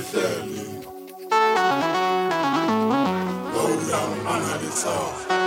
Family. Go down, on the not.